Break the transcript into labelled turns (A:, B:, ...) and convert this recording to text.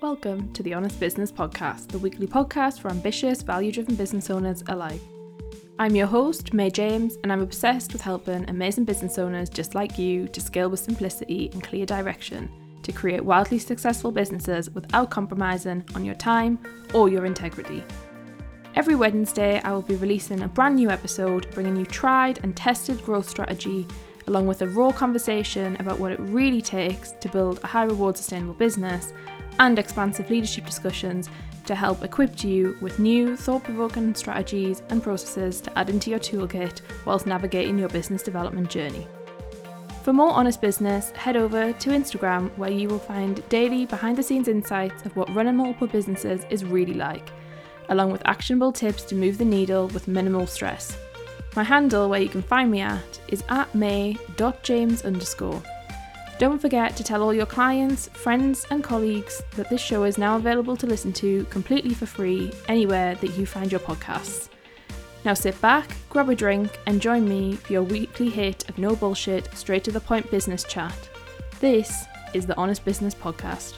A: Welcome to the Honest Business Podcast, the weekly podcast for ambitious, value driven business owners alike. I'm your host, May James, and I'm obsessed with helping amazing business owners just like you to scale with simplicity and clear direction to create wildly successful businesses without compromising on your time or your integrity. Every Wednesday, I will be releasing a brand new episode bringing you tried and tested growth strategy along with a raw conversation about what it really takes to build a high reward sustainable business and expansive leadership discussions to help equip you with new, thought provoking strategies and processes to add into your toolkit whilst navigating your business development journey. For more honest business, head over to Instagram where you will find daily behind the scenes insights of what running multiple businesses is really like, along with actionable tips to move the needle with minimal stress. My handle where you can find me at is at may.james underscore. Don't forget to tell all your clients, friends, and colleagues that this show is now available to listen to completely for free anywhere that you find your podcasts. Now sit back, grab a drink, and join me for your weekly hit of no bullshit, straight to the point business chat. This is the Honest Business Podcast.